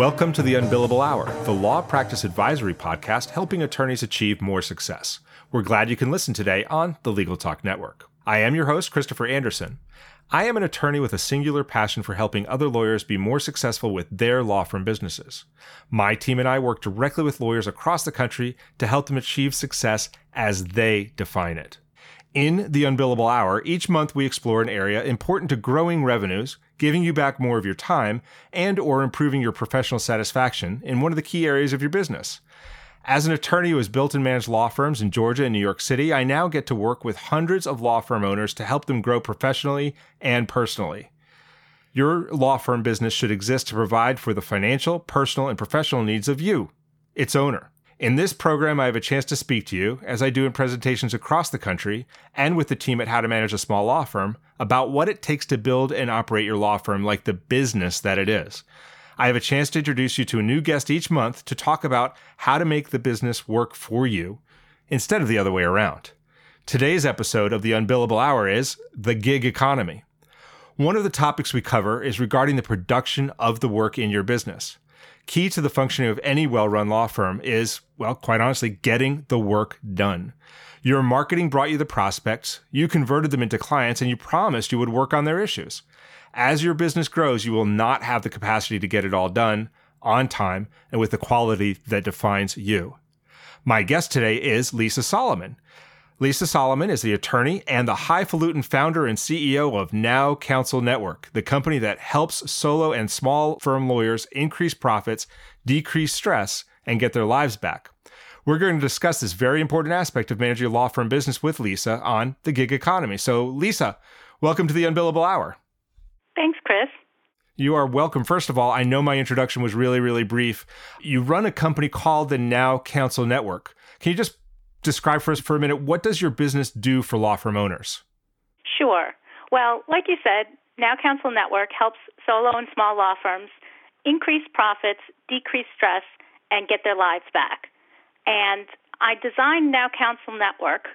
Welcome to the Unbillable Hour, the law practice advisory podcast helping attorneys achieve more success. We're glad you can listen today on the Legal Talk Network. I am your host, Christopher Anderson. I am an attorney with a singular passion for helping other lawyers be more successful with their law firm businesses. My team and I work directly with lawyers across the country to help them achieve success as they define it. In the Unbillable Hour, each month we explore an area important to growing revenues, giving you back more of your time, and or improving your professional satisfaction in one of the key areas of your business. As an attorney who has built and managed law firms in Georgia and New York City, I now get to work with hundreds of law firm owners to help them grow professionally and personally. Your law firm business should exist to provide for the financial, personal, and professional needs of you, its owner. In this program, I have a chance to speak to you, as I do in presentations across the country and with the team at How to Manage a Small Law Firm, about what it takes to build and operate your law firm like the business that it is. I have a chance to introduce you to a new guest each month to talk about how to make the business work for you instead of the other way around. Today's episode of the Unbillable Hour is the gig economy. One of the topics we cover is regarding the production of the work in your business key to the functioning of any well run law firm is, well, quite honestly, getting the work done. Your marketing brought you the prospects, you converted them into clients, and you promised you would work on their issues. As your business grows, you will not have the capacity to get it all done on time and with the quality that defines you. My guest today is Lisa Solomon. Lisa Solomon is the attorney and the highfalutin founder and CEO of Now Counsel Network, the company that helps solo and small firm lawyers increase profits, decrease stress, and get their lives back. We're going to discuss this very important aspect of managing a law firm business with Lisa on the gig economy. So, Lisa, welcome to the Unbillable Hour. Thanks, Chris. You are welcome. First of all, I know my introduction was really, really brief. You run a company called the Now Counsel Network. Can you just describe for us for a minute what does your business do for law firm owners? Sure. Well, like you said, Now Counsel Network helps solo and small law firms increase profits, decrease stress, and get their lives back. And I designed Now Counsel Network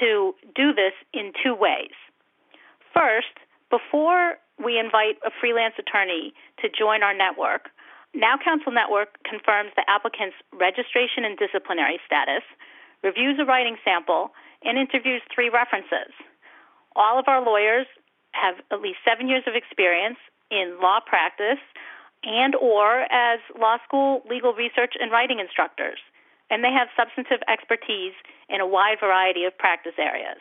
to do this in two ways. First, before we invite a freelance attorney to join our network, Now Counsel Network confirms the applicant's registration and disciplinary status, reviews a writing sample, and interviews three references. All of our lawyers have at least seven years of experience in law practice and or as law school legal research and writing instructors and they have substantive expertise in a wide variety of practice areas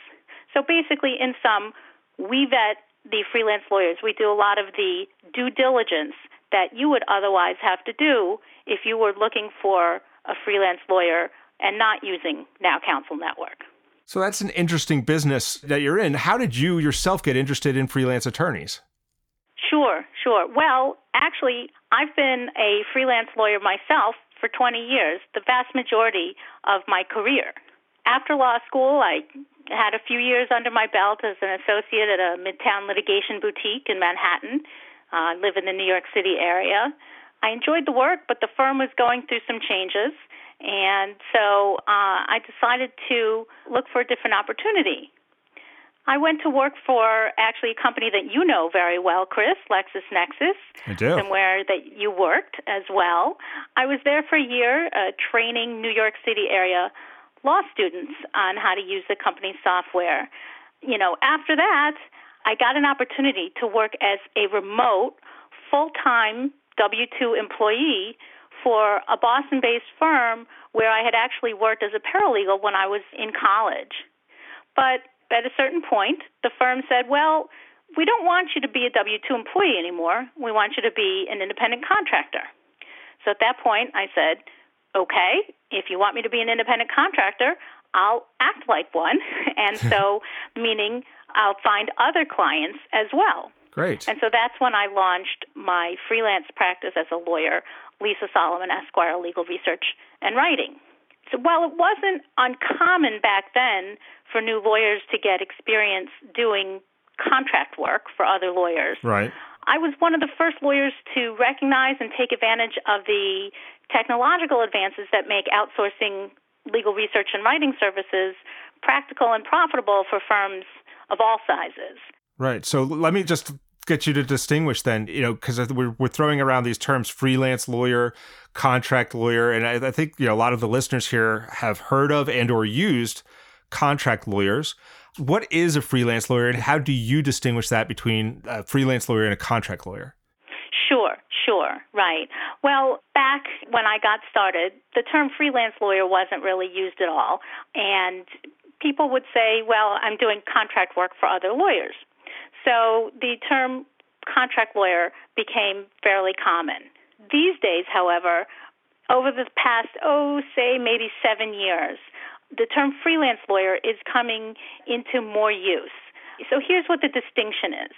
so basically in sum we vet the freelance lawyers we do a lot of the due diligence that you would otherwise have to do if you were looking for a freelance lawyer and not using Now Counsel Network. So that's an interesting business that you're in. How did you yourself get interested in freelance attorneys? Sure, sure. Well, actually, I've been a freelance lawyer myself for 20 years, the vast majority of my career. After law school, I had a few years under my belt as an associate at a midtown litigation boutique in Manhattan. Uh, I live in the New York City area. I enjoyed the work, but the firm was going through some changes. And so uh, I decided to look for a different opportunity. I went to work for actually a company that you know very well, Chris, LexisNexis. I do. Somewhere that you worked as well. I was there for a year uh, training New York City area law students on how to use the company's software. You know, after that, I got an opportunity to work as a remote, full time W 2 employee for a Boston based firm where I had actually worked as a paralegal when I was in college. But at a certain point, the firm said, well, we don't want you to be a W 2 employee anymore. We want you to be an independent contractor. So at that point, I said, okay, if you want me to be an independent contractor, I'll act like one. And so, meaning I'll find other clients as well. Great. And so that's when I launched my freelance practice as a lawyer, Lisa Solomon Esquire Legal Research and Writing. So while it wasn't uncommon back then for new lawyers to get experience doing contract work for other lawyers, right. I was one of the first lawyers to recognize and take advantage of the technological advances that make outsourcing legal research and writing services practical and profitable for firms of all sizes. Right. So let me just get you to distinguish then, you know, because we're, we're throwing around these terms freelance lawyer, contract lawyer, and I, I think, you know, a lot of the listeners here have heard of and or used contract lawyers. What is a freelance lawyer and how do you distinguish that between a freelance lawyer and a contract lawyer? Sure, sure, right. Well, back when I got started, the term freelance lawyer wasn't really used at all. And people would say, well, I'm doing contract work for other lawyers. So the term contract lawyer became fairly common. These days, however, over the past, oh, say maybe seven years, the term freelance lawyer is coming into more use. So here's what the distinction is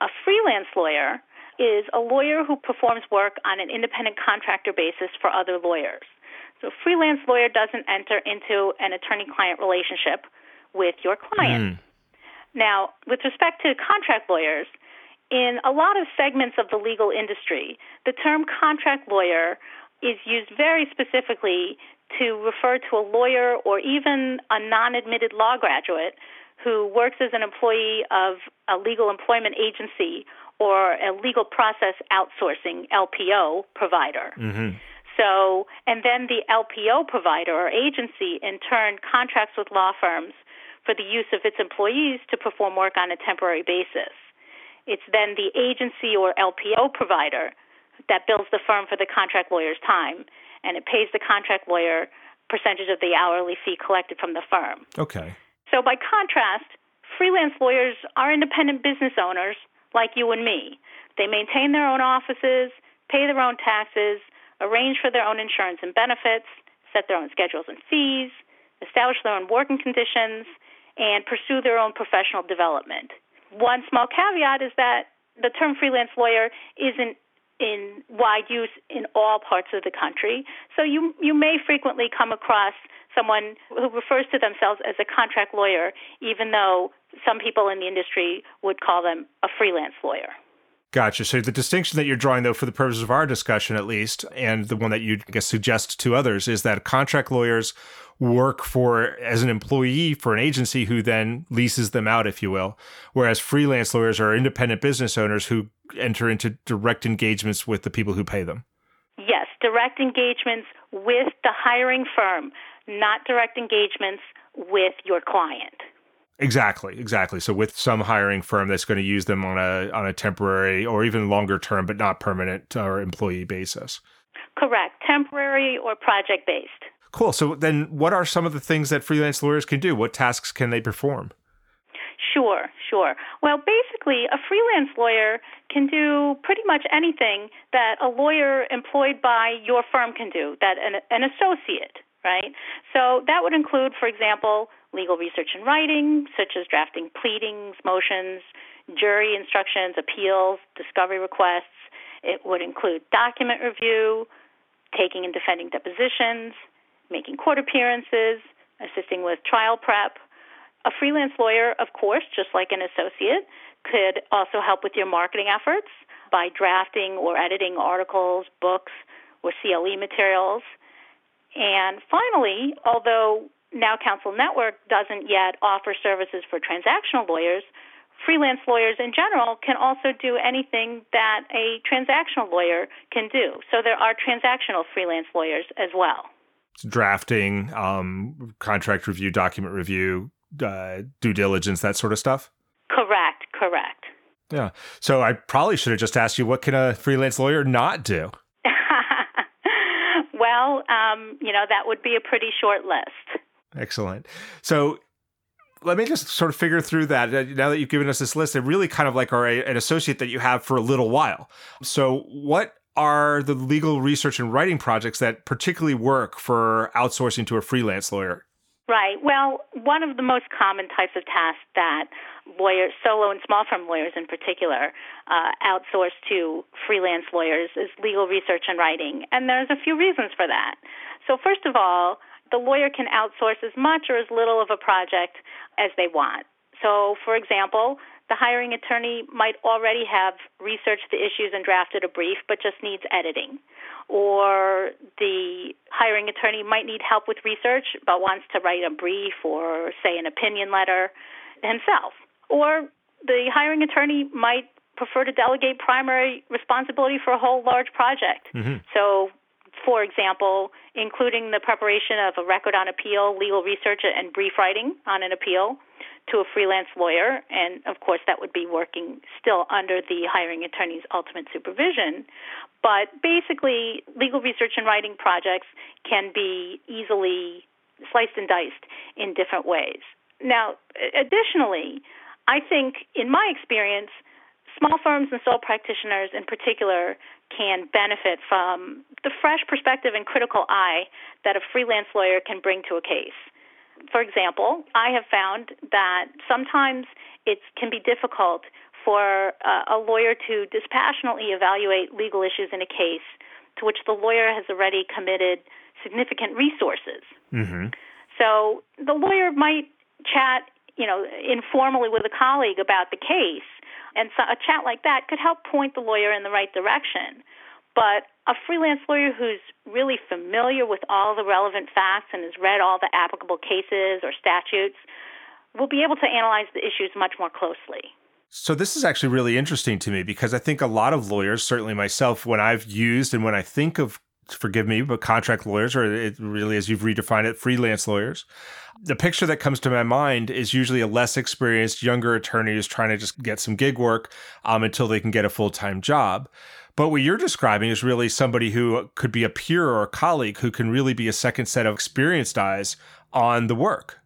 a freelance lawyer is a lawyer who performs work on an independent contractor basis for other lawyers. So a freelance lawyer doesn't enter into an attorney client relationship with your client. Mm. Now, with respect to contract lawyers, in a lot of segments of the legal industry, the term contract lawyer is used very specifically to refer to a lawyer or even a non admitted law graduate who works as an employee of a legal employment agency or a legal process outsourcing LPO provider. Mm-hmm. So, and then the LPO provider or agency in turn contracts with law firms for the use of its employees to perform work on a temporary basis. It's then the agency or LPO provider that bills the firm for the contract lawyer's time, and it pays the contract lawyer percentage of the hourly fee collected from the firm. Okay. So, by contrast, freelance lawyers are independent business owners like you and me. They maintain their own offices, pay their own taxes, arrange for their own insurance and benefits, set their own schedules and fees, establish their own working conditions, and pursue their own professional development. One small caveat is that the term freelance lawyer isn't in wide use in all parts of the country. So you you may frequently come across someone who refers to themselves as a contract lawyer, even though some people in the industry would call them a freelance lawyer. Gotcha. So the distinction that you're drawing, though, for the purposes of our discussion at least, and the one that you guess suggest to others, is that contract lawyers work for as an employee for an agency who then leases them out, if you will, whereas freelance lawyers are independent business owners who enter into direct engagements with the people who pay them. Yes, direct engagements with the hiring firm, not direct engagements with your client. Exactly, exactly. So with some hiring firm that's going to use them on a on a temporary or even longer term, but not permanent or employee basis. Correct, temporary or project based. Cool. So then, what are some of the things that freelance lawyers can do? What tasks can they perform? Sure, sure. Well, basically, a freelance lawyer can do pretty much anything that a lawyer employed by your firm can do, that an, an associate, right? So that would include, for example, legal research and writing, such as drafting pleadings, motions, jury instructions, appeals, discovery requests. It would include document review, taking and defending depositions, making court appearances, assisting with trial prep. A freelance lawyer, of course, just like an associate, could also help with your marketing efforts by drafting or editing articles, books, or CLE materials. And finally, although now Counsel Network doesn't yet offer services for transactional lawyers. Freelance lawyers in general can also do anything that a transactional lawyer can do. So there are transactional freelance lawyers as well. Drafting, um, contract review, document review, uh, due diligence, that sort of stuff? Correct, correct. Yeah. So I probably should have just asked you what can a freelance lawyer not do? Well, um, you know, that would be a pretty short list. Excellent. So let me just sort of figure through that. Uh, now that you've given us this list, they really kind of like are a, an associate that you have for a little while. So, what are the legal research and writing projects that particularly work for outsourcing to a freelance lawyer? Right. Well, one of the most common types of tasks that lawyers, solo and small firm lawyers in particular, uh, outsource to freelance lawyers is legal research and writing. And there's a few reasons for that. So, first of all, the lawyer can outsource as much or as little of a project as they want. So, for example, the hiring attorney might already have researched the issues and drafted a brief, but just needs editing. Or the hiring attorney might need help with research, but wants to write a brief or, say, an opinion letter himself. Or the hiring attorney might prefer to delegate primary responsibility for a whole large project. Mm-hmm. So, for example, including the preparation of a record on appeal, legal research, and brief writing on an appeal to a freelance lawyer, and of course that would be working still under the hiring attorney's ultimate supervision. But basically, legal research and writing projects can be easily sliced and diced in different ways. Now, additionally, I think in my experience, small firms and sole practitioners in particular can benefit from the fresh perspective and critical eye that a freelance lawyer can bring to a case for example, I have found that sometimes it can be difficult for uh, a lawyer to dispassionately evaluate legal issues in a case to which the lawyer has already committed significant resources. Mm-hmm. So the lawyer might chat, you know, informally with a colleague about the case, and so a chat like that could help point the lawyer in the right direction. But a freelance lawyer who's really familiar with all the relevant facts and has read all the applicable cases or statutes will be able to analyze the issues much more closely. So this is actually really interesting to me because I think a lot of lawyers, certainly myself, when I've used and when I think of forgive me, but contract lawyers, or it really, as you've redefined it, freelance lawyers. The picture that comes to my mind is usually a less experienced, younger attorney who's trying to just get some gig work um, until they can get a full time job. But what you're describing is really somebody who could be a peer or a colleague who can really be a second set of experienced eyes on the work.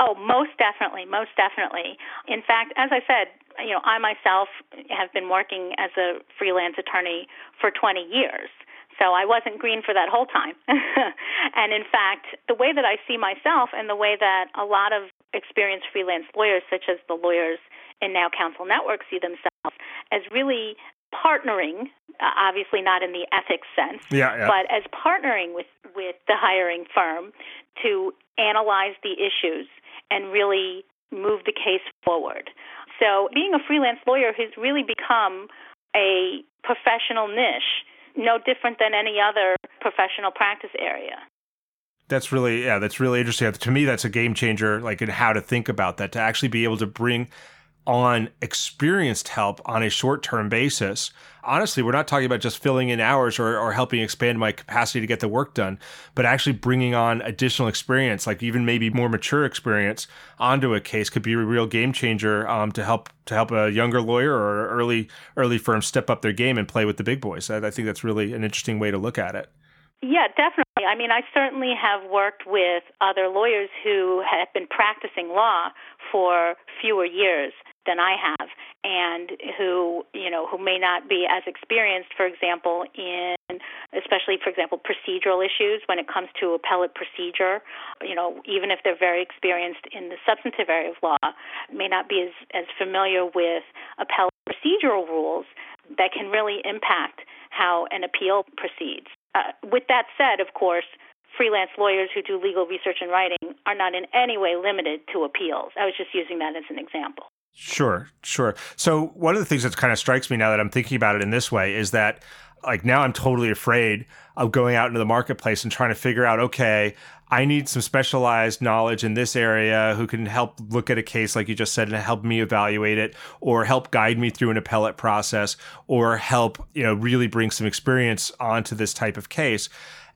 Oh, most definitely, most definitely. In fact, as I said, you know, I myself have been working as a freelance attorney for 20 years. So I wasn't green for that whole time. and in fact, the way that I see myself and the way that a lot of experienced freelance lawyers, such as the lawyers in Now Counsel Network, see themselves as really partnering, uh, obviously not in the ethics sense, yeah, yeah. but as partnering with, with the hiring firm to analyze the issues and really move the case forward. So, being a freelance lawyer has really become a professional niche, no different than any other professional practice area. That's really, yeah, that's really interesting. To me, that's a game changer, like in how to think about that, to actually be able to bring on experienced help on a short term basis. Honestly, we're not talking about just filling in hours or, or helping expand my capacity to get the work done, but actually bringing on additional experience, like even maybe more mature experience onto a case could be a real game changer um, to help to help a younger lawyer or early early firm step up their game and play with the big boys. I, I think that's really an interesting way to look at it. Yeah, definitely. I mean, I certainly have worked with other lawyers who have been practicing law for fewer years than I have, and who you know who may not be as experienced, for example, in especially for example procedural issues when it comes to appellate procedure. You know, even if they're very experienced in the substantive area of law, may not be as as familiar with appellate procedural rules that can really impact how an appeal proceeds. Uh, with that said, of course, freelance lawyers who do legal research and writing are not in any way limited to appeals. I was just using that as an example. Sure, sure. So one of the things that kind of strikes me now that I'm thinking about it in this way is that like now I'm totally afraid of going out into the marketplace and trying to figure out okay, I need some specialized knowledge in this area who can help look at a case like you just said and help me evaluate it or help guide me through an appellate process or help, you know, really bring some experience onto this type of case.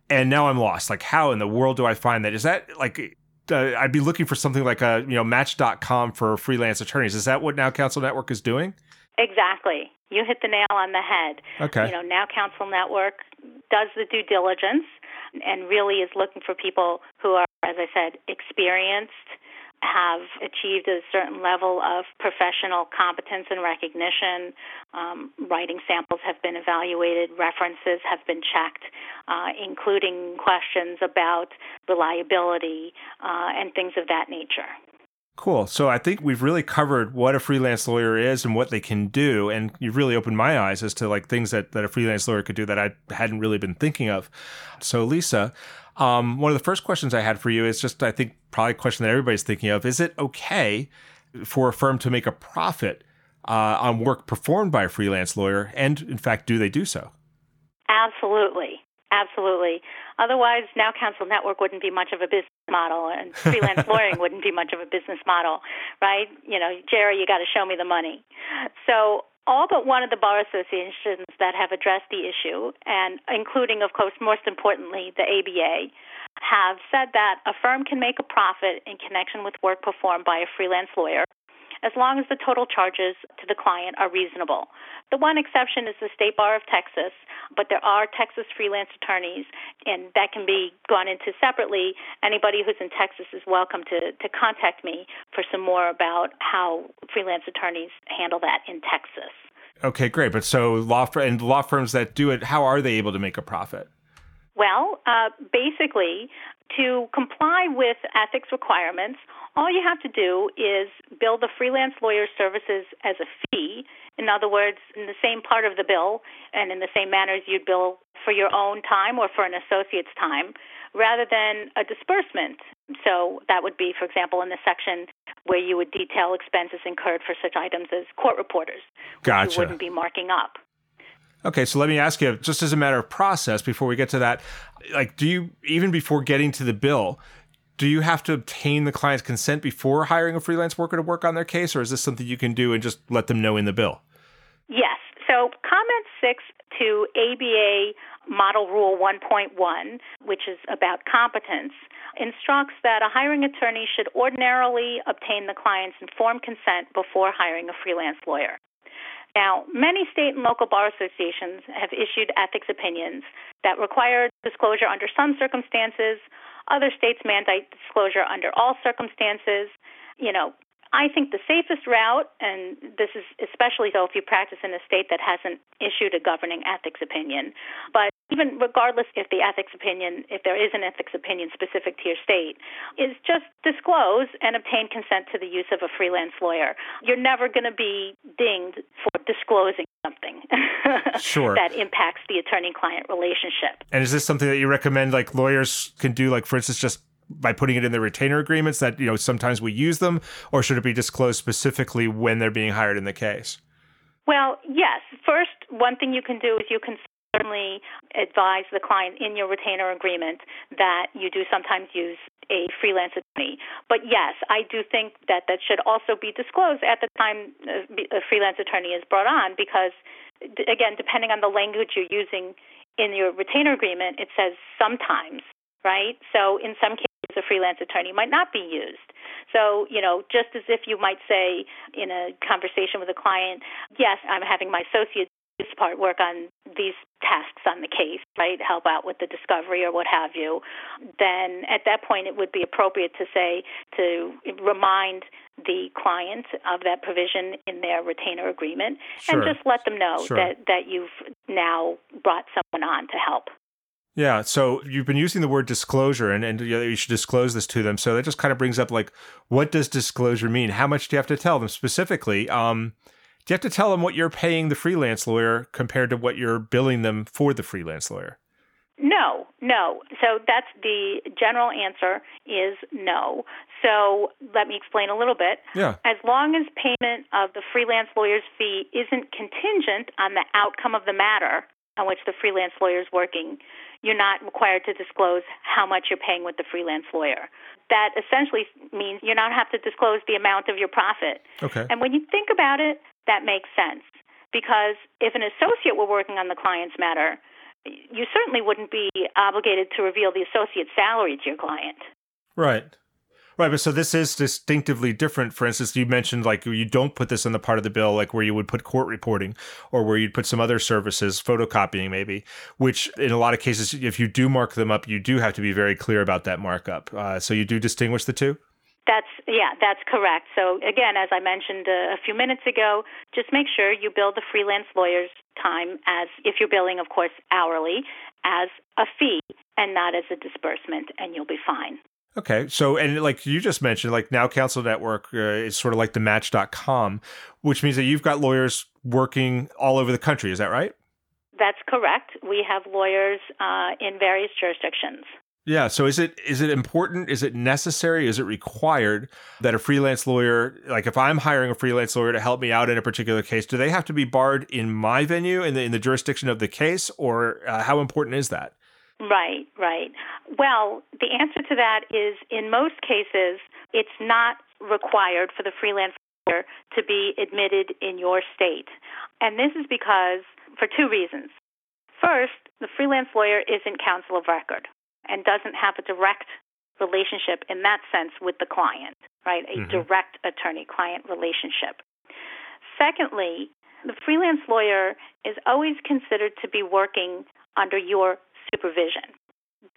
And now I'm lost. Like how in the world do I find that? Is that like uh, I'd be looking for something like a you know Match.com for freelance attorneys. Is that what Now Counsel Network is doing? Exactly. You hit the nail on the head. Okay. You know, Now Counsel Network does the due diligence and really is looking for people who are, as I said, experienced, have achieved a certain level of professional competence and recognition. Um, writing samples have been evaluated, references have been checked, uh, including questions about reliability uh, and things of that nature. Cool. So I think we've really covered what a freelance lawyer is and what they can do. And you've really opened my eyes as to like things that, that a freelance lawyer could do that I hadn't really been thinking of. So Lisa, um, one of the first questions I had for you is just, I think, probably a question that everybody's thinking of. Is it okay for a firm to make a profit uh, on work performed by a freelance lawyer? And in fact, do they do so? Absolutely. Absolutely. Otherwise, Now Counsel Network wouldn't be much of a business model, and freelance lawyering wouldn't be much of a business model, right? You know, Jerry, you got to show me the money. So, all but one of the bar associations that have addressed the issue, and including, of course, most importantly, the ABA, have said that a firm can make a profit in connection with work performed by a freelance lawyer as long as the total charges to the client are reasonable. The one exception is the State Bar of Texas, but there are Texas freelance attorneys, and that can be gone into separately. Anybody who's in Texas is welcome to, to contact me for some more about how freelance attorneys handle that in Texas. Okay, great. But so law and law firms that do it, how are they able to make a profit? Well, uh, basically, to comply with ethics requirements, all you have to do is bill the freelance lawyer services as a fee. In other words, in the same part of the bill and in the same manner as you'd bill for your own time or for an associate's time, rather than a disbursement. So that would be, for example, in the section where you would detail expenses incurred for such items as court reporters. Gotcha. You wouldn't be marking up. Okay, so let me ask you, just as a matter of process, before we get to that, like, do you even before getting to the bill, do you have to obtain the client's consent before hiring a freelance worker to work on their case, or is this something you can do and just let them know in the bill? Yes. So, comment six to ABA Model Rule 1.1, which is about competence, instructs that a hiring attorney should ordinarily obtain the client's informed consent before hiring a freelance lawyer. Now, many state and local bar associations have issued ethics opinions that require disclosure under some circumstances other states mandate disclosure under all circumstances. You know, I think the safest route, and this is especially so if you practice in a state that hasn't issued a governing ethics opinion, but even regardless if the ethics opinion, if there is an ethics opinion specific to your state, is just disclose and obtain consent to the use of a freelance lawyer. You're never going to be dinged for disclosing something sure. that impacts the attorney client relationship. And is this something that you recommend like lawyers can do like for instance just by putting it in their retainer agreements that you know sometimes we use them, or should it be disclosed specifically when they're being hired in the case? Well, yes. First, one thing you can do is you can certainly advise the client in your retainer agreement that you do sometimes use a freelance attorney. But yes, I do think that that should also be disclosed at the time uh, a freelance attorney is brought on because, again, depending on the language you're using in your retainer agreement, it says sometimes, right? So in some cases, a freelance attorney might not be used. So, you know, just as if you might say in a conversation with a client, yes, I'm having my associate part work on these tasks on the case, right? Help out with the discovery or what have you. Then at that point, it would be appropriate to say to remind the client of that provision in their retainer agreement sure. and just let them know sure. that, that you've now brought someone on to help. Yeah, so you've been using the word disclosure, and, and you should disclose this to them. So that just kind of brings up like, what does disclosure mean? How much do you have to tell them specifically? Um, you have to tell them what you're paying the freelance lawyer compared to what you're billing them for the freelance lawyer? No, no. So that's the general answer is no. So let me explain a little bit. Yeah. As long as payment of the freelance lawyer's fee isn't contingent on the outcome of the matter on which the freelance lawyer is working, you're not required to disclose how much you're paying with the freelance lawyer. That essentially means you don't have to disclose the amount of your profit. Okay. And when you think about it, that makes sense. Because if an associate were working on the client's matter, you certainly wouldn't be obligated to reveal the associate's salary to your client. Right. Right, but so this is distinctively different. For instance, you mentioned like you don't put this in the part of the bill, like where you would put court reporting or where you'd put some other services, photocopying maybe, which in a lot of cases, if you do mark them up, you do have to be very clear about that markup. Uh, so you do distinguish the two? That's yeah, that's correct. So again, as I mentioned a, a, few minutes ago, just make sure you bill the freelance lawyer's time as if you're billing, of course, hourly as a fee and not as a disbursement, and you'll be fine. Okay. So, and like you just mentioned, like now Counsel Network uh, is sort of like the match.com, which means that you've got lawyers working all over the country. Is that right? That's correct. We have lawyers uh, in various jurisdictions. Yeah. So is it is it important? Is it necessary? Is it required that a freelance lawyer, like if I'm hiring a freelance lawyer to help me out in a particular case, do they have to be barred in my venue in the in the jurisdiction of the case, or uh, how important is that? Right, right. Well, the answer to that is in most cases, it's not required for the freelance lawyer to be admitted in your state. And this is because, for two reasons. First, the freelance lawyer isn't counsel of record and doesn't have a direct relationship in that sense with the client, right? A mm-hmm. direct attorney client relationship. Secondly, the freelance lawyer is always considered to be working under your supervision.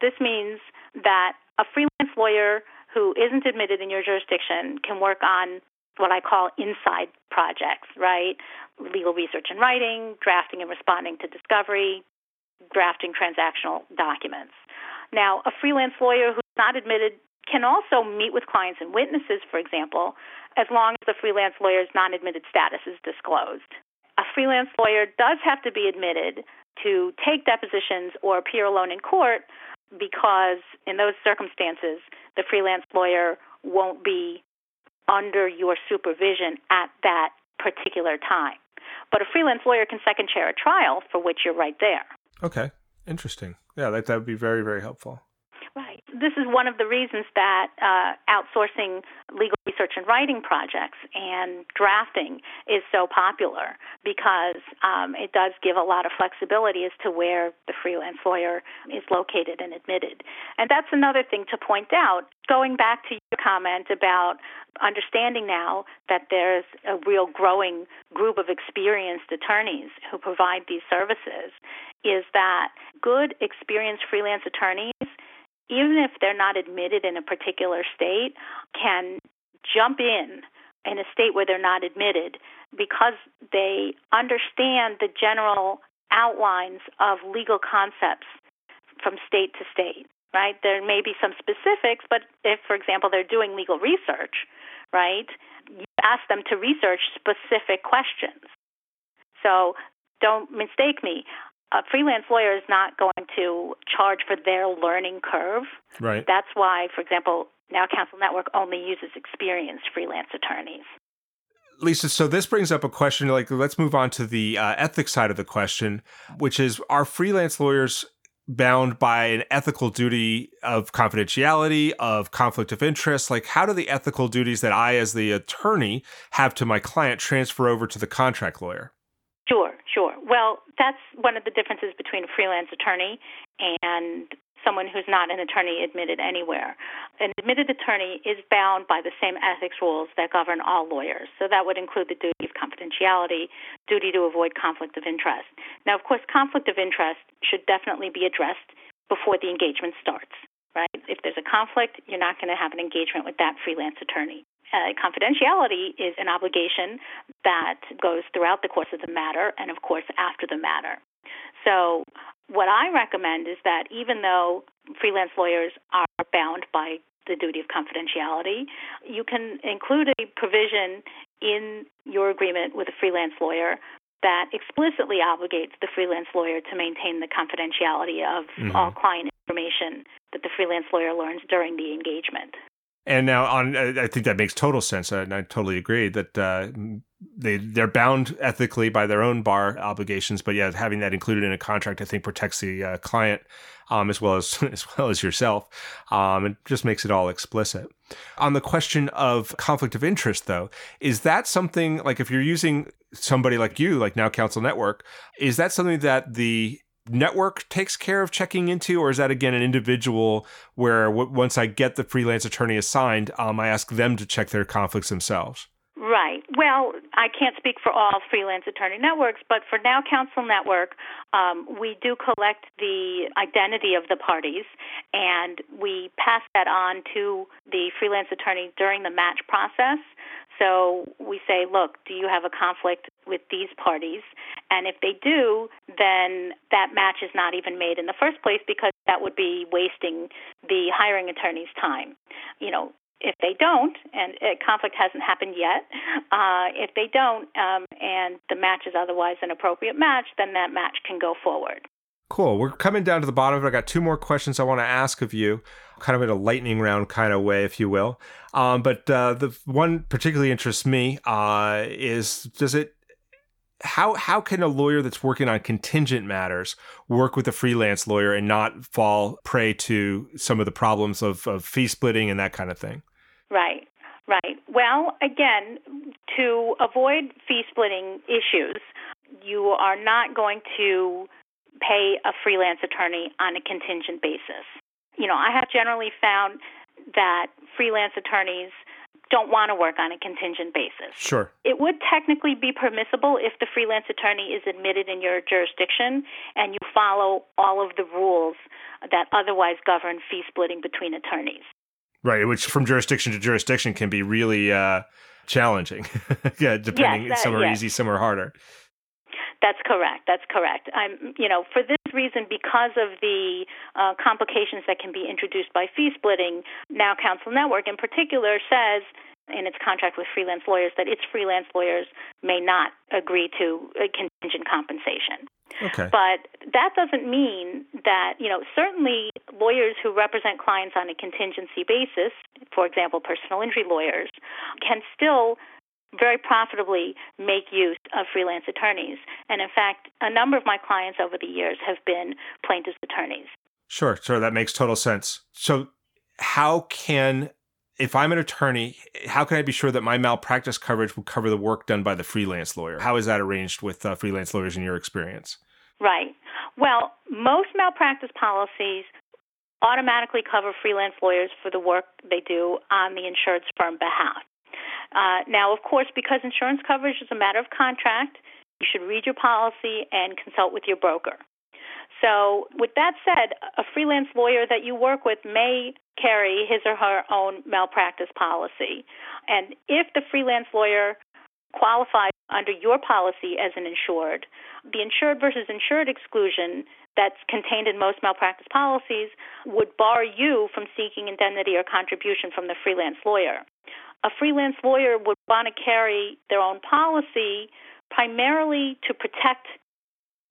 This means that a freelance lawyer who isn't admitted in your jurisdiction can work on what I call inside projects, right? Legal research and writing, drafting and responding to discovery, drafting transactional documents. Now, a freelance lawyer who's not admitted can also meet with clients and witnesses, for example, as long as the freelance lawyer's non admitted status is disclosed. A freelance lawyer does have to be admitted to take depositions or appear alone in court because, in those circumstances, the freelance lawyer won't be under your supervision at that particular time. But a freelance lawyer can second chair a trial for which you're right there. Okay, interesting. Yeah, that, that would be very, very helpful. Right. This is one of the reasons that uh, outsourcing legal research and writing projects and drafting is so popular because um, it does give a lot of flexibility as to where the freelance lawyer is located and admitted. And that's another thing to point out. Going back to your comment about understanding now that there's a real growing group of experienced attorneys who provide these services, is that good, experienced freelance attorneys even if they're not admitted in a particular state, can jump in in a state where they're not admitted because they understand the general outlines of legal concepts from state to state, right? There may be some specifics, but if, for example, they're doing legal research, right, you ask them to research specific questions. So don't mistake me a freelance lawyer is not going to charge for their learning curve. Right. That's why, for example, Now Counsel Network only uses experienced freelance attorneys. Lisa, so this brings up a question. Like, let's move on to the uh, ethics side of the question, which is: Are freelance lawyers bound by an ethical duty of confidentiality, of conflict of interest? Like, how do the ethical duties that I, as the attorney, have to my client transfer over to the contract lawyer? Sure, sure. Well, that's one of the differences between a freelance attorney and someone who's not an attorney admitted anywhere. An admitted attorney is bound by the same ethics rules that govern all lawyers. So that would include the duty of confidentiality, duty to avoid conflict of interest. Now, of course, conflict of interest should definitely be addressed before the engagement starts, right? If there's a conflict, you're not going to have an engagement with that freelance attorney. Uh, confidentiality is an obligation that goes throughout the course of the matter and, of course, after the matter. So, what I recommend is that even though freelance lawyers are bound by the duty of confidentiality, you can include a provision in your agreement with a freelance lawyer that explicitly obligates the freelance lawyer to maintain the confidentiality of mm-hmm. all client information that the freelance lawyer learns during the engagement. And now, on I think that makes total sense, and I totally agree that uh, they they're bound ethically by their own bar obligations. But yeah, having that included in a contract, I think protects the uh, client um, as well as as well as yourself. Um, it just makes it all explicit. On the question of conflict of interest, though, is that something like if you're using somebody like you, like Now Counsel Network, is that something that the network takes care of checking into, or is that again an individual where w- once I get the freelance attorney assigned, um, I ask them to check their conflicts themselves? Right. Well, I can't speak for all freelance attorney networks, but for Now Counsel Network, um, we do collect the identity of the parties and we pass that on to the freelance attorney during the match process. So we say, look, do you have a conflict with these parties? And if they do, then that match is not even made in the first place because that would be wasting the hiring attorney's time. You know, if they don't, and a conflict hasn't happened yet, uh, if they don't, um, and the match is otherwise an appropriate match, then that match can go forward. Cool. We're coming down to the bottom of it. I got two more questions I want to ask of you, kind of in a lightning round kind of way, if you will. Um, but uh, the one particularly interests me uh, is does it how how can a lawyer that's working on contingent matters work with a freelance lawyer and not fall prey to some of the problems of, of fee splitting and that kind of thing? Right, right. Well, again, to avoid fee splitting issues, you are not going to pay a freelance attorney on a contingent basis. You know, I have generally found that freelance attorneys don't want to work on a contingent basis. Sure. It would technically be permissible if the freelance attorney is admitted in your jurisdiction and you follow all of the rules that otherwise govern fee splitting between attorneys. Right, which from jurisdiction to jurisdiction can be really uh, challenging. yeah, depending. Yes, that, some are yes. easy, some are harder. That's correct. That's correct. I'm, you know, for this reason, because of the uh, complications that can be introduced by fee splitting, Now Counsel Network in particular says in its contract with freelance lawyers that its freelance lawyers may not agree to contingent compensation. Okay. But that doesn't mean that, you know, certainly lawyers who represent clients on a contingency basis, for example, personal injury lawyers, can still very profitably make use of freelance attorneys. And in fact, a number of my clients over the years have been plaintiffs' attorneys. Sure, sure. That makes total sense. So, how can, if I'm an attorney, how can I be sure that my malpractice coverage will cover the work done by the freelance lawyer? How is that arranged with uh, freelance lawyers in your experience? Right. Well, most malpractice policies automatically cover freelance lawyers for the work they do on the insured's firm behalf. Uh, now, of course, because insurance coverage is a matter of contract, you should read your policy and consult with your broker. So, with that said, a freelance lawyer that you work with may carry his or her own malpractice policy. And if the freelance lawyer qualifies under your policy as an insured, the insured versus insured exclusion that's contained in most malpractice policies would bar you from seeking indemnity or contribution from the freelance lawyer. A freelance lawyer would want to carry their own policy primarily to protect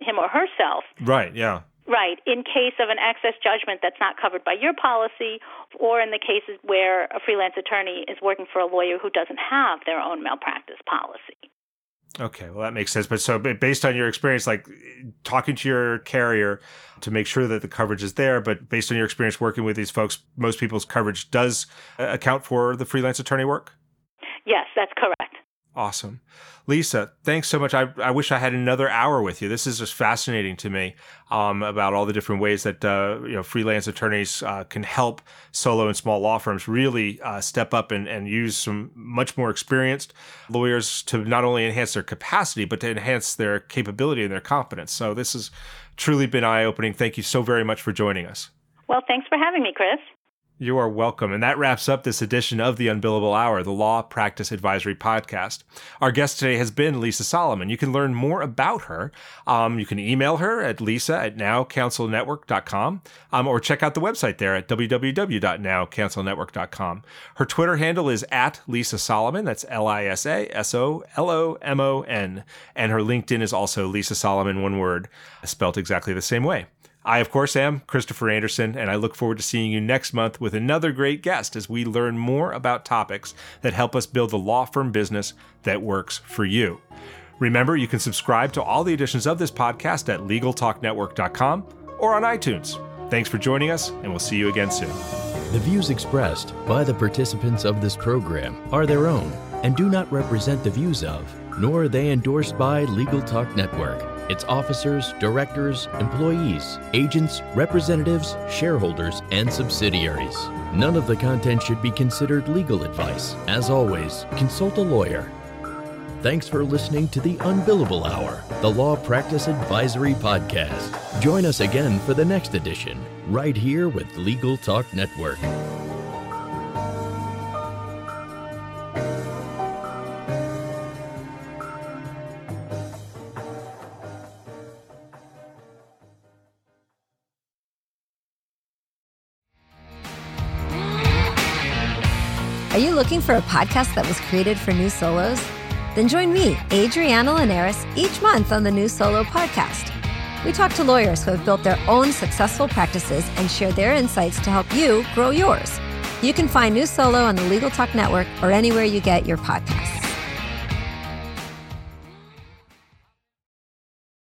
him or herself. Right, yeah. Right, in case of an excess judgment that's not covered by your policy, or in the cases where a freelance attorney is working for a lawyer who doesn't have their own malpractice policy. Okay, well that makes sense. But so based on your experience, like talking to your carrier to make sure that the coverage is there, but based on your experience working with these folks, most people's coverage does uh, account for the freelance attorney work. Yes, that's correct. Awesome. Lisa, thanks so much. I, I wish I had another hour with you. This is just fascinating to me um, about all the different ways that uh, you know freelance attorneys uh, can help solo and small law firms really uh, step up and, and use some much more experienced lawyers to not only enhance their capacity, but to enhance their capability and their competence. So this has truly been eye opening. Thank you so very much for joining us. Well, thanks for having me, Chris. You are welcome. And that wraps up this edition of the Unbillable Hour, the Law Practice Advisory Podcast. Our guest today has been Lisa Solomon. You can learn more about her. Um, you can email her at lisa at nowcounselnetwork.com um, or check out the website there at www.nowcounselnetwork.com. Her Twitter handle is at Lisa Solomon. That's L I S A S O L O M O N. And her LinkedIn is also Lisa Solomon, one word, spelt exactly the same way. I, of course, am Christopher Anderson, and I look forward to seeing you next month with another great guest as we learn more about topics that help us build the law firm business that works for you. Remember, you can subscribe to all the editions of this podcast at LegalTalkNetwork.com or on iTunes. Thanks for joining us, and we'll see you again soon. The views expressed by the participants of this program are their own and do not represent the views of, nor are they endorsed by Legal Talk Network its officers, directors, employees, agents, representatives, shareholders, and subsidiaries. None of the content should be considered legal advice. As always, consult a lawyer Thanks for listening to the Unbillable Hour, the Law Practice Advisory Podcast. Join us again for the next edition, right here with Legal Talk Network. For a podcast that was created for new solos? Then join me, Adriana Linares, each month on the New Solo Podcast. We talk to lawyers who have built their own successful practices and share their insights to help you grow yours. You can find New Solo on the Legal Talk Network or anywhere you get your podcasts.